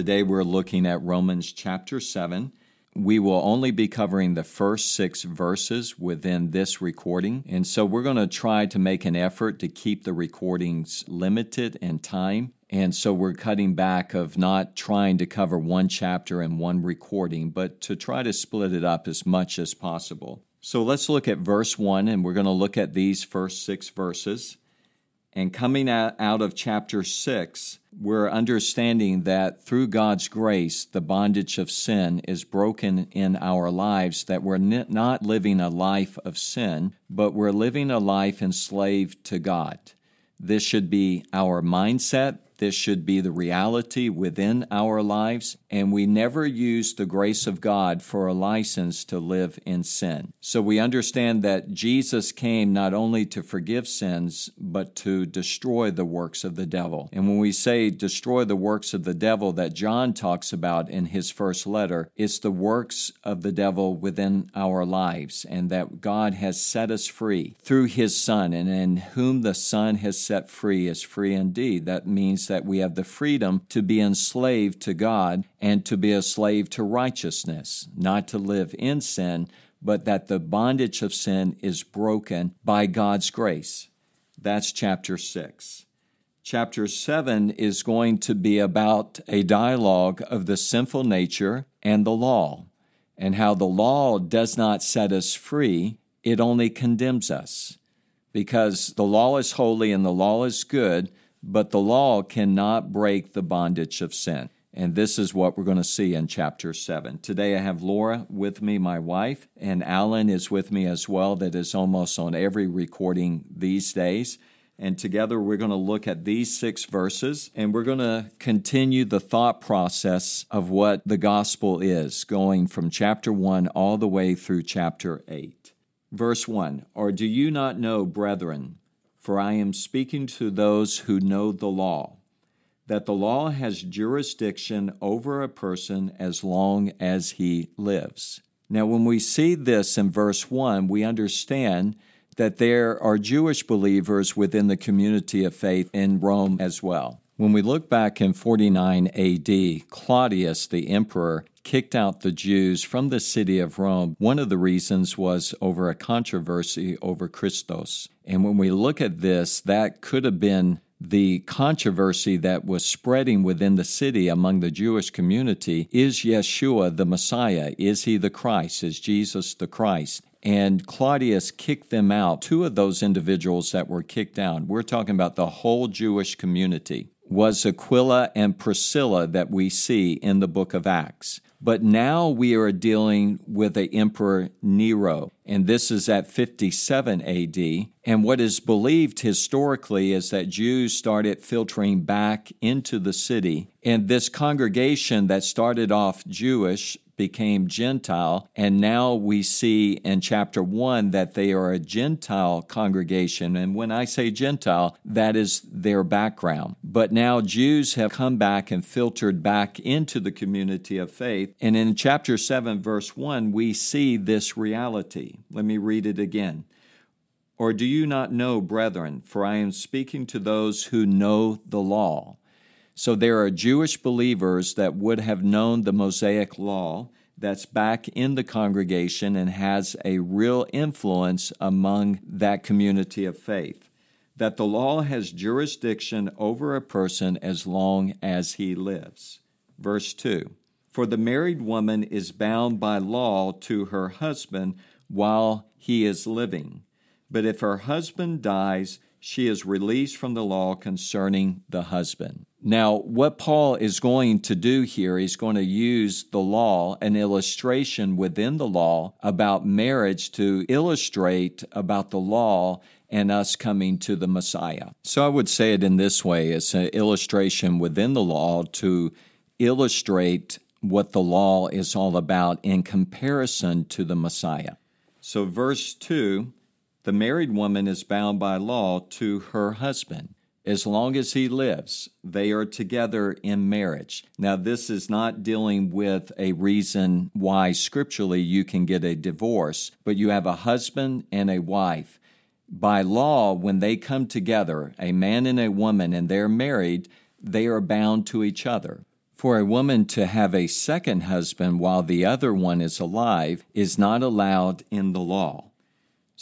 Today we're looking at Romans chapter 7. We will only be covering the first six verses within this recording, and so we're going to try to make an effort to keep the recordings limited in time. And so we're cutting back of not trying to cover one chapter in one recording, but to try to split it up as much as possible. So let's look at verse 1, and we're going to look at these first six verses. And coming out of chapter 6, we're understanding that through God's grace, the bondage of sin is broken in our lives, that we're not living a life of sin, but we're living a life enslaved to God. This should be our mindset. This should be the reality within our lives, and we never use the grace of God for a license to live in sin. So we understand that Jesus came not only to forgive sins, but to destroy the works of the devil. And when we say destroy the works of the devil that John talks about in his first letter, it's the works of the devil within our lives, and that God has set us free through his Son, and in whom the Son has set free is free indeed. That means that we have the freedom to be enslaved to God and to be a slave to righteousness, not to live in sin, but that the bondage of sin is broken by God's grace. That's chapter 6. Chapter 7 is going to be about a dialogue of the sinful nature and the law, and how the law does not set us free, it only condemns us. Because the law is holy and the law is good, but the law cannot break the bondage of sin. And this is what we're going to see in chapter 7. Today I have Laura with me, my wife, and Alan is with me as well, that is almost on every recording these days. And together we're going to look at these six verses and we're going to continue the thought process of what the gospel is, going from chapter 1 all the way through chapter 8. Verse 1 Or do you not know, brethren, for I am speaking to those who know the law, that the law has jurisdiction over a person as long as he lives. Now, when we see this in verse 1, we understand that there are Jewish believers within the community of faith in Rome as well. When we look back in 49 AD, Claudius, the emperor, kicked out the Jews from the city of Rome. One of the reasons was over a controversy over Christos. And when we look at this, that could have been the controversy that was spreading within the city among the Jewish community is Yeshua the Messiah? Is he the Christ? Is Jesus the Christ? And Claudius kicked them out. Two of those individuals that were kicked out, we're talking about the whole Jewish community, was Aquila and Priscilla that we see in the book of Acts. But now we are dealing with the Emperor Nero, and this is at 57 AD. And what is believed historically is that Jews started filtering back into the city. And this congregation that started off Jewish became Gentile. And now we see in chapter 1 that they are a Gentile congregation. And when I say Gentile, that is their background. But now Jews have come back and filtered back into the community of faith. And in chapter 7, verse 1, we see this reality. Let me read it again. Or do you not know, brethren, for I am speaking to those who know the law? So there are Jewish believers that would have known the Mosaic law that's back in the congregation and has a real influence among that community of faith. That the law has jurisdiction over a person as long as he lives. Verse 2 For the married woman is bound by law to her husband while he is living. But if her husband dies, she is released from the law concerning the husband. Now, what Paul is going to do here, he's going to use the law, an illustration within the law about marriage to illustrate about the law and us coming to the Messiah. So I would say it in this way it's an illustration within the law to illustrate what the law is all about in comparison to the Messiah. So, verse 2 the married woman is bound by law to her husband. As long as he lives, they are together in marriage. Now, this is not dealing with a reason why scripturally you can get a divorce, but you have a husband and a wife. By law, when they come together, a man and a woman, and they're married, they are bound to each other. For a woman to have a second husband while the other one is alive is not allowed in the law.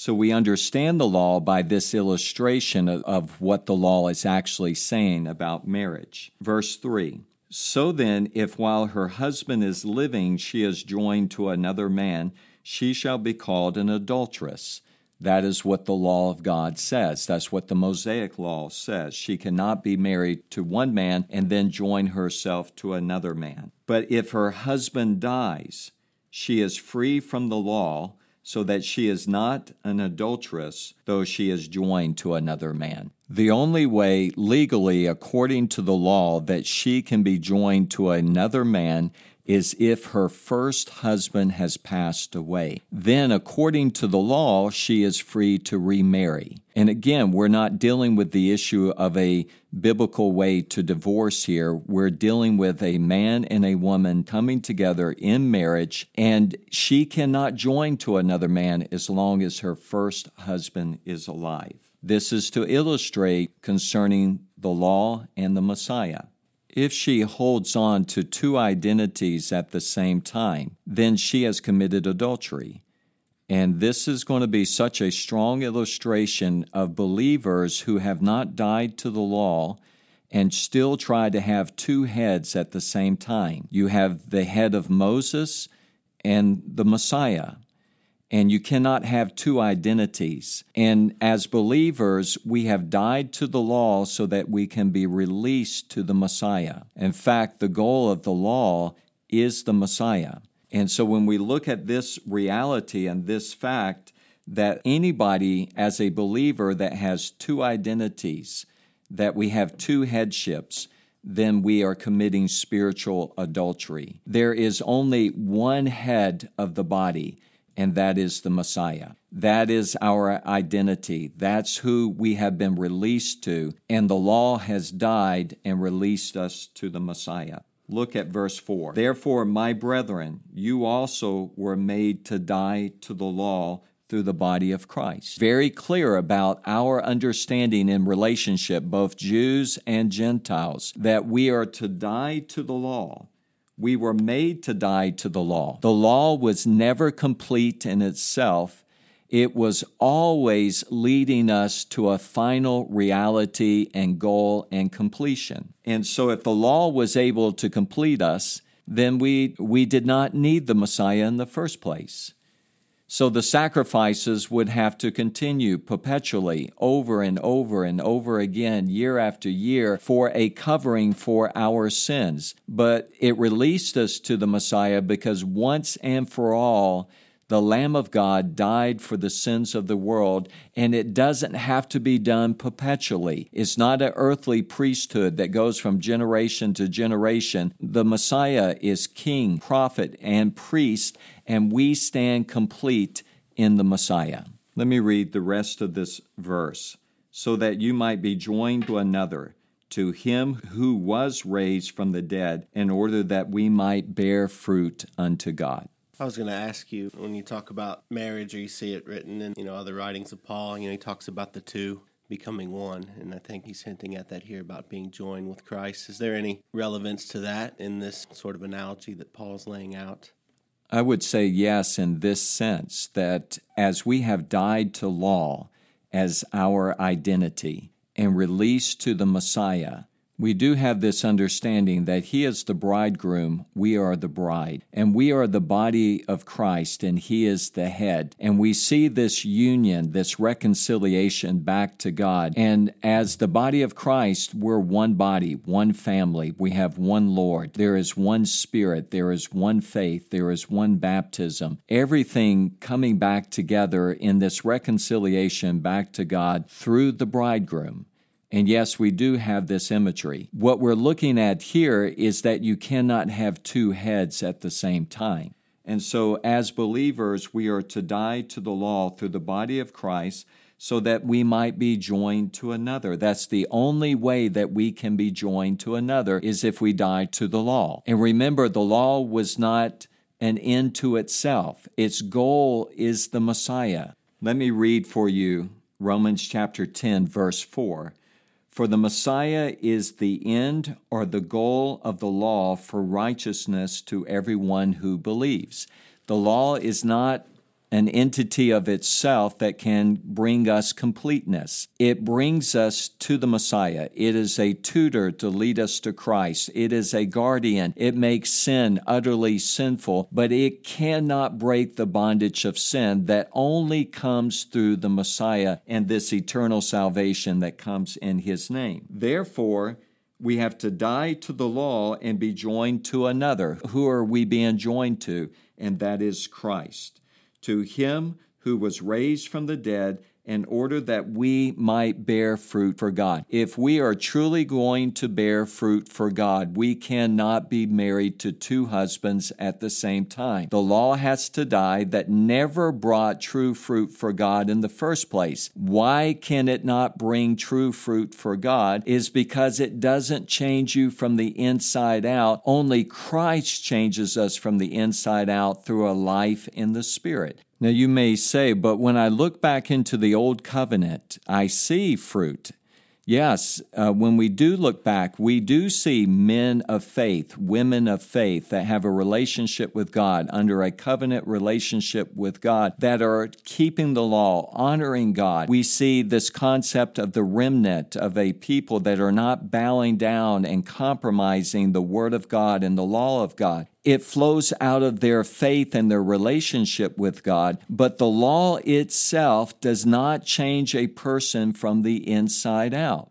So we understand the law by this illustration of, what the law is actually saying about marriage. Verse 3 So then, if while her husband is living she is joined to another man, she shall be called an adulteress. That is what the law of God says. That's what the Mosaic law says. She cannot be married to one man and then join herself to another man. But if her husband dies, she is free from the law, so that she is not an adulteress, though she is joined to another man. The only way, legally, according to the law, that she can be joined to another man is if her first husband has passed away. Then, according to the law, she is free to remarry. And again, we're not dealing with the issue of a biblical way to divorce here. We're dealing with a man and a woman coming together in marriage, and she cannot join to another man as long as her first husband is alive. This is to illustrate concerning the law and the Messiah. If she holds on to two identities at the same time, then she has committed adultery. And this is going to be such a strong illustration of believers who have not died to the law and still try to have two heads at the same time. You have the head of Moses and the Messiah and you cannot have two identities. And as believers, we have died to the law so that we can be released to the Messiah. In fact, the goal of the law is the Messiah. And so when we look at this reality and this fact, that anybody as a believer that has two identities, that we have two headships, then we are committing spiritual adultery. There is only one head of the body and that is the Messiah. That is our identity. That's who we have been released to, and the law has died and released us to the Messiah. Look at verse 4. Therefore, my brethren, you also were made to die to the law through the body of Christ. Very clear about our understanding in relationship, both Jews and Gentiles, that we are to die to the law we were made to die to the law. The law was never complete in itself. It was always leading us to a final reality and goal and completion. And so, if the law was able to complete us, then we, we did not need the Messiah in the first place. So the sacrifices would have to continue perpetually over and over and over again, year after year, for a covering for our sins. But it released us to the Messiah because once and for all, the Lamb of God died for the sins of the world, and it doesn't have to be done perpetually. It's not an earthly priesthood that goes from generation to generation. The Messiah is king, prophet, and priest, and we stand complete in the Messiah. Let me read the rest of this verse. So that you might be joined to another, to him who was raised from the dead, in order that we might bear fruit unto God. I was going to ask you when you talk about marriage, or you see it written in you know other writings of Paul. You know, he talks about the two becoming one, and I think he's hinting at that here about being joined with Christ. Is there any relevance to that in this sort of analogy that Paul's laying out? I would say yes, in this sense that as we have died to law as our identity and released to the Messiah, we do have this understanding that He is the bridegroom, we are the bride, and we are the body of Christ, and He is the head. And we see this union, this reconciliation back to God. And as the body of Christ, we're one body, one family. We have one Lord. There is one Spirit. There is one faith. There is one baptism. Everything coming back together in this reconciliation back to God through the bridegroom. And yes, we do have this imagery. What we're looking at here is that you cannot have two heads at the same time. And so, as believers, we are to die to the law through the body of Christ so that we might be joined to another. That's the only way that we can be joined to another is if we die to the law. And remember, the law was not an end to itself, its goal is the Messiah. Let me read for you Romans chapter 10, verse 4. For the Messiah is the end or the goal of the law for righteousness to everyone who believes. The law is not an entity of itself that can bring us completeness. It brings us to the Messiah. It is a tutor to lead us to Christ. It is a guardian. It makes sin utterly sinful, but it cannot break the bondage of sin that only comes through the Messiah and this eternal salvation that comes in His name. Therefore, we have to die to the law and be joined to another. Who are we being joined to? And that is Christ to him who was raised from the dead in order that we might bear fruit for God. If we are truly going to bear fruit for God, we cannot be married to two husbands at the same time. The law has to die that never brought true fruit for God in the first place. Why can it not bring true fruit for God? Is because it doesn't change you from the inside out. Only Christ changes us from the inside out through a life in the Spirit. Now you may say, but when I look back into the Old Covenant, I see fruit. Yes, uh, when we do look back, we do see men of faith, women of faith that have a relationship with God, under a covenant relationship with God, that are keeping the law, honoring God. We see this concept of the remnant of a people that are not bowing down and compromising the Word of God and the law of God. It flows out of their faith and their relationship with God, but the law itself does not change a person from the inside out.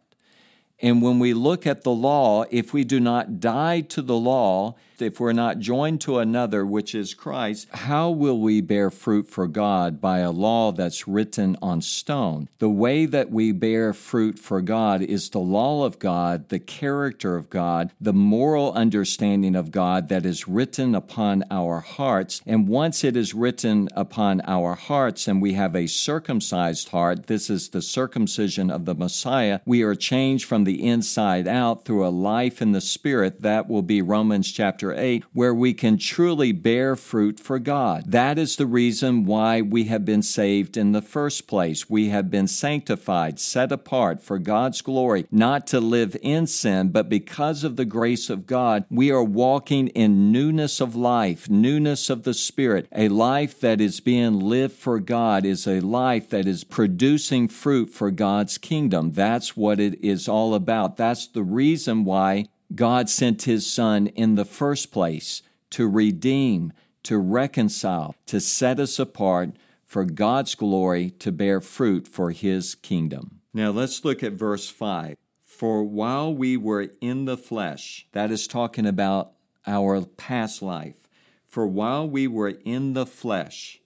And when we look at the law, if we do not die to the law, if we're not joined to another, which is Christ, how will we bear fruit for God by a law that's written on stone? The way that we bear fruit for God is the law of God, the character of God, the moral understanding of God that is written upon our hearts. And once it is written upon our hearts and we have a circumcised heart, this is the circumcision of the Messiah, we are changed from the inside out through a life in the Spirit. That will be Romans chapter chapter 8, where we can truly bear fruit for God. That is the reason why we have been saved in the first place. We have been sanctified, set apart for God's glory, not to live in sin, but because of the grace of God, we are walking in newness of life, newness of the Spirit. A life that is being lived for God is a life that is producing fruit for God's kingdom. That's what it is all about. That's the reason why God sent his Son in the first place to redeem, to reconcile, to set us apart for God's glory to bear fruit for his kingdom. Now let's look at verse 5. For while we were in the flesh, that is talking about our past life, for while we were in the flesh,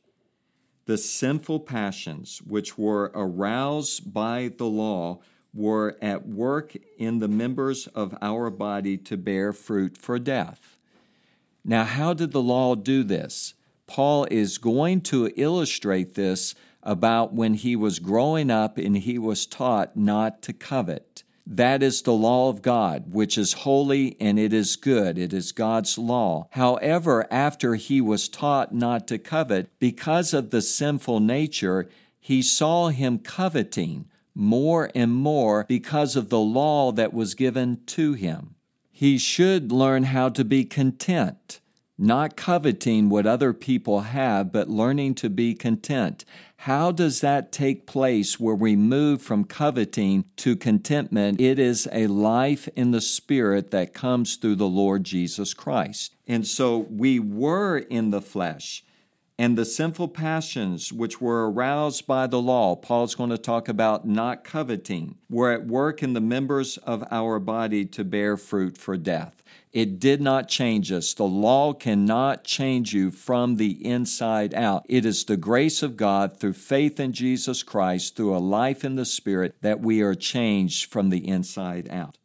the sinful passions which were aroused by the law were at work in the members of our body to bear fruit for death. Now, how did the law do this? Paul is going to illustrate this about when he was growing up and he was taught not to covet. That is the law of God, which is holy and it is good. It is God's law. However, after he was taught not to covet, because of the sinful nature, he saw him coveting more and more because of the law that was given to him. He should learn how to be content, not coveting what other people have, but learning to be content. How does that take place where we move from coveting to contentment? It is a life in the Spirit that comes through the Lord Jesus Christ. And so we were in the flesh and the sinful passions which were aroused by the law, Paul's going to talk about not coveting, were at work in the members of our body to bear fruit for death. It did not change us. The law cannot change you from the inside out. It is the grace of God through faith in Jesus Christ, through a life in the Spirit, that we are changed from the inside out.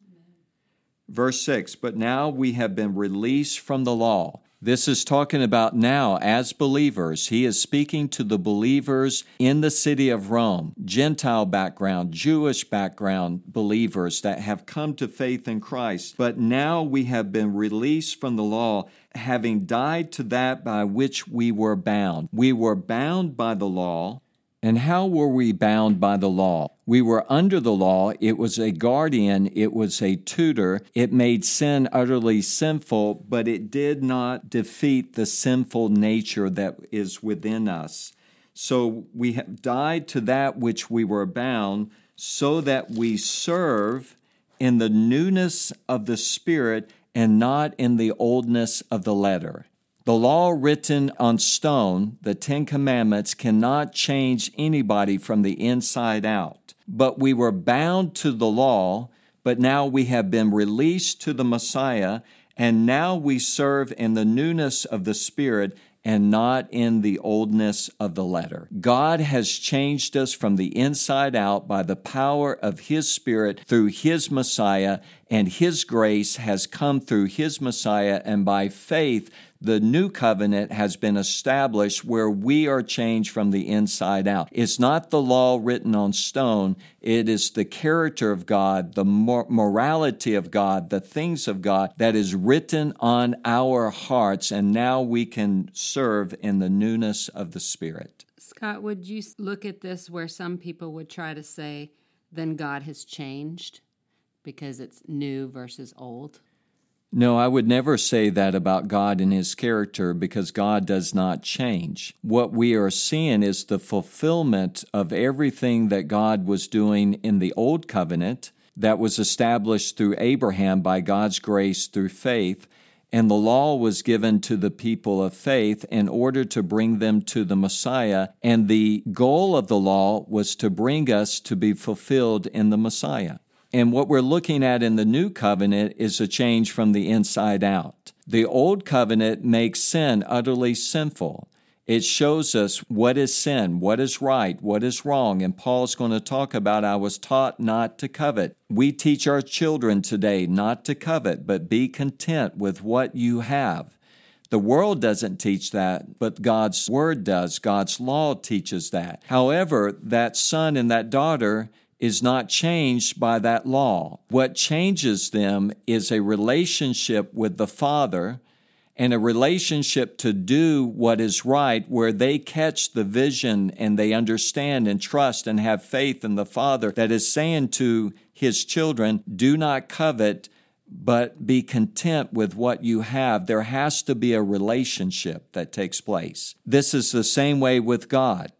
Verse 6 But now we have been released from the law this is talking about now as believers. He is speaking to the believers in the city of Rome, Gentile background, Jewish background believers that have come to faith in Christ. But now we have been released from the law, having died to that by which we were bound. We were bound by the law and how were we bound by the law? We were under the law. It was a guardian, it was a tutor. It made sin utterly sinful, but it did not defeat the sinful nature that is within us. So we have died to that which we were bound, so that we serve in the newness of the Spirit and not in the oldness of the letter. The law written on stone, the Ten Commandments, cannot change anybody from the inside out. But we were bound to the law, but now we have been released to the Messiah, and now we serve in the newness of the Spirit and not in the oldness of the letter. God has changed us from the inside out by the power of His Spirit through His Messiah, and His grace has come through His Messiah, and by faith, the new covenant has been established where we are changed from the inside out. It's not the law written on stone, it is the character of God, the morality of God, the things of God that is written on our hearts, and now we can serve in the newness of the Spirit. Scott, would you look at this where some people would try to say, then God has changed because it's new versus old? No, I would never say that about God and His character because God does not change. What we are seeing is the fulfillment of everything that God was doing in the Old Covenant that was established through Abraham by God's grace through faith. And the law was given to the people of faith in order to bring them to the Messiah. And the goal of the law was to bring us to be fulfilled in the Messiah. And what we're looking at in the new covenant is a change from the inside out. The old covenant makes sin utterly sinful. It shows us what is sin, what is right, what is wrong. And Paul's going to talk about I was taught not to covet. We teach our children today not to covet, but be content with what you have. The world doesn't teach that, but God's word does. God's law teaches that. However, that son and that daughter is not changed by that law. What changes them is a relationship with the Father and a relationship to do what is right, where they catch the vision and they understand and trust and have faith in the Father that is saying to his children, Do not covet, but be content with what you have. There has to be a relationship that takes place. This is the same way with God.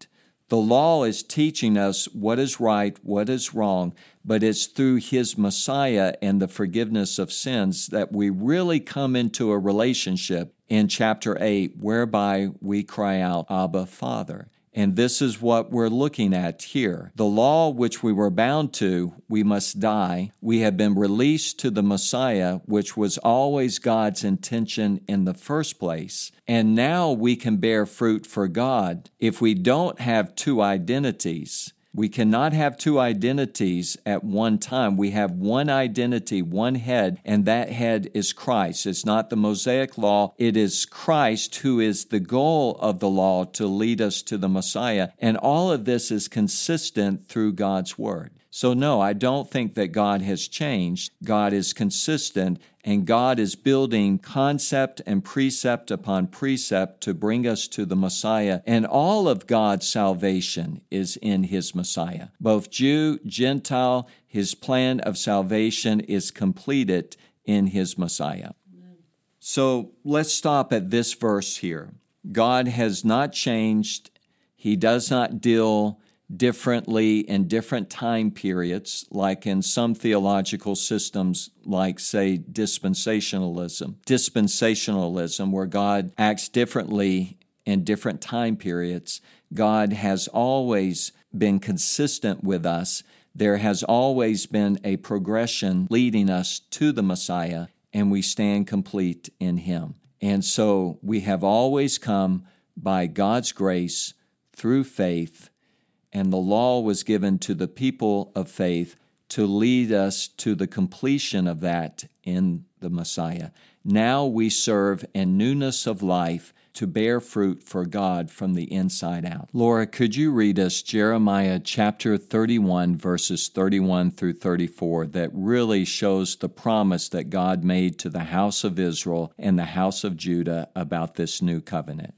The law is teaching us what is right, what is wrong, but it's through His Messiah and the forgiveness of sins that we really come into a relationship in chapter 8 whereby we cry out, Abba, Father. And this is what we're looking at here. The law which we were bound to, we must die. We have been released to the Messiah, which was always God's intention in the first place. And now we can bear fruit for God if we don't have two identities. We cannot have two identities at one time. We have one identity, one head, and that head is Christ. It's not the Mosaic law, it is Christ who is the goal of the law to lead us to the Messiah. And all of this is consistent through God's Word. So, no, I don't think that God has changed. God is consistent, and God is building concept and precept upon precept to bring us to the Messiah. And all of God's salvation is in His Messiah. Both Jew, Gentile, His plan of salvation is completed in His Messiah. So, let's stop at this verse here. God has not changed, He does not deal differently in different time periods, like in some theological systems, like, say, dispensationalism. Dispensationalism, where God acts differently in different time periods, God has always been consistent with us. There has always been a progression leading us to the Messiah, and we stand complete in Him. And so we have always come by God's grace through faith, and the law was given to the people of faith to lead us to the completion of that in the Messiah. Now we serve in newness of life to bear fruit for God from the inside out. Laura, could you read us Jeremiah chapter 31, verses 31 through 34, that really shows the promise that God made to the house of Israel and the house of Judah about this new covenant?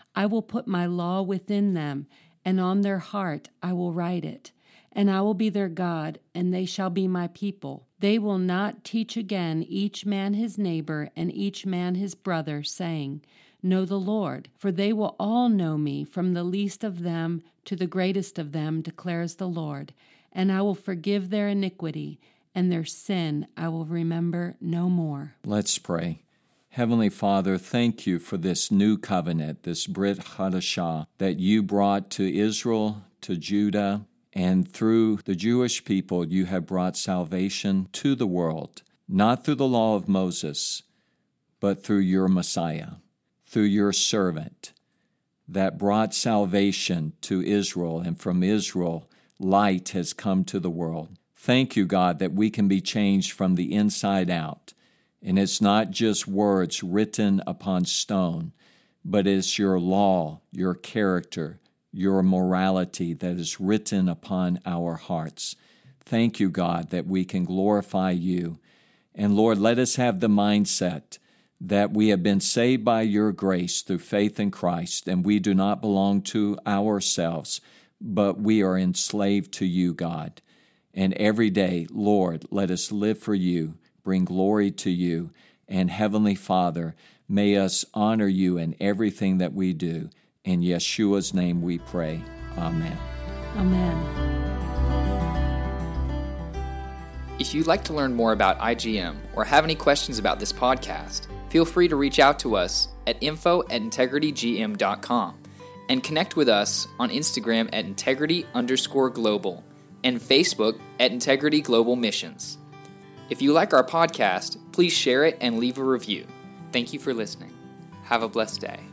I will put my law within them, and on their heart I will write it. And I will be their God, and they shall be my people. They will not teach again each man his neighbor and each man his brother, saying, Know the Lord, for they will all know me, from the least of them to the greatest of them, declares the Lord. And I will forgive their iniquity, and their sin I will remember no more. Let's pray. Heavenly Father, thank you for this new covenant, this Brit Hadashah, that you brought to Israel, to Judah, and through the Jewish people you have brought salvation to the world, not through the law of Moses, but through your Messiah, through your servant, that brought salvation to Israel, and from Israel light has come to the world. Thank you, God, that we can be changed from the inside out and it's not just words written upon stone, but it's your law, your character, your morality that is written upon our hearts. Thank you, God, that we can glorify you. And Lord, let us have the mindset that we have been saved by your grace through faith in Christ, and we do not belong to ourselves, but we are enslaved to you, God. And every day, Lord, let us live for you bring glory to you. And Heavenly Father, may us honor you in everything that we do. In Yeshua's name we pray. Amen. Amen. If you'd like to learn more about IGM or have any questions about this podcast, feel free to reach out to us at info at integritygm.com and connect with us on Instagram at integrity underscore global and Facebook at Integrity Global Missions. If you like our podcast, please share it and leave a review. Thank you for listening. Have a blessed day.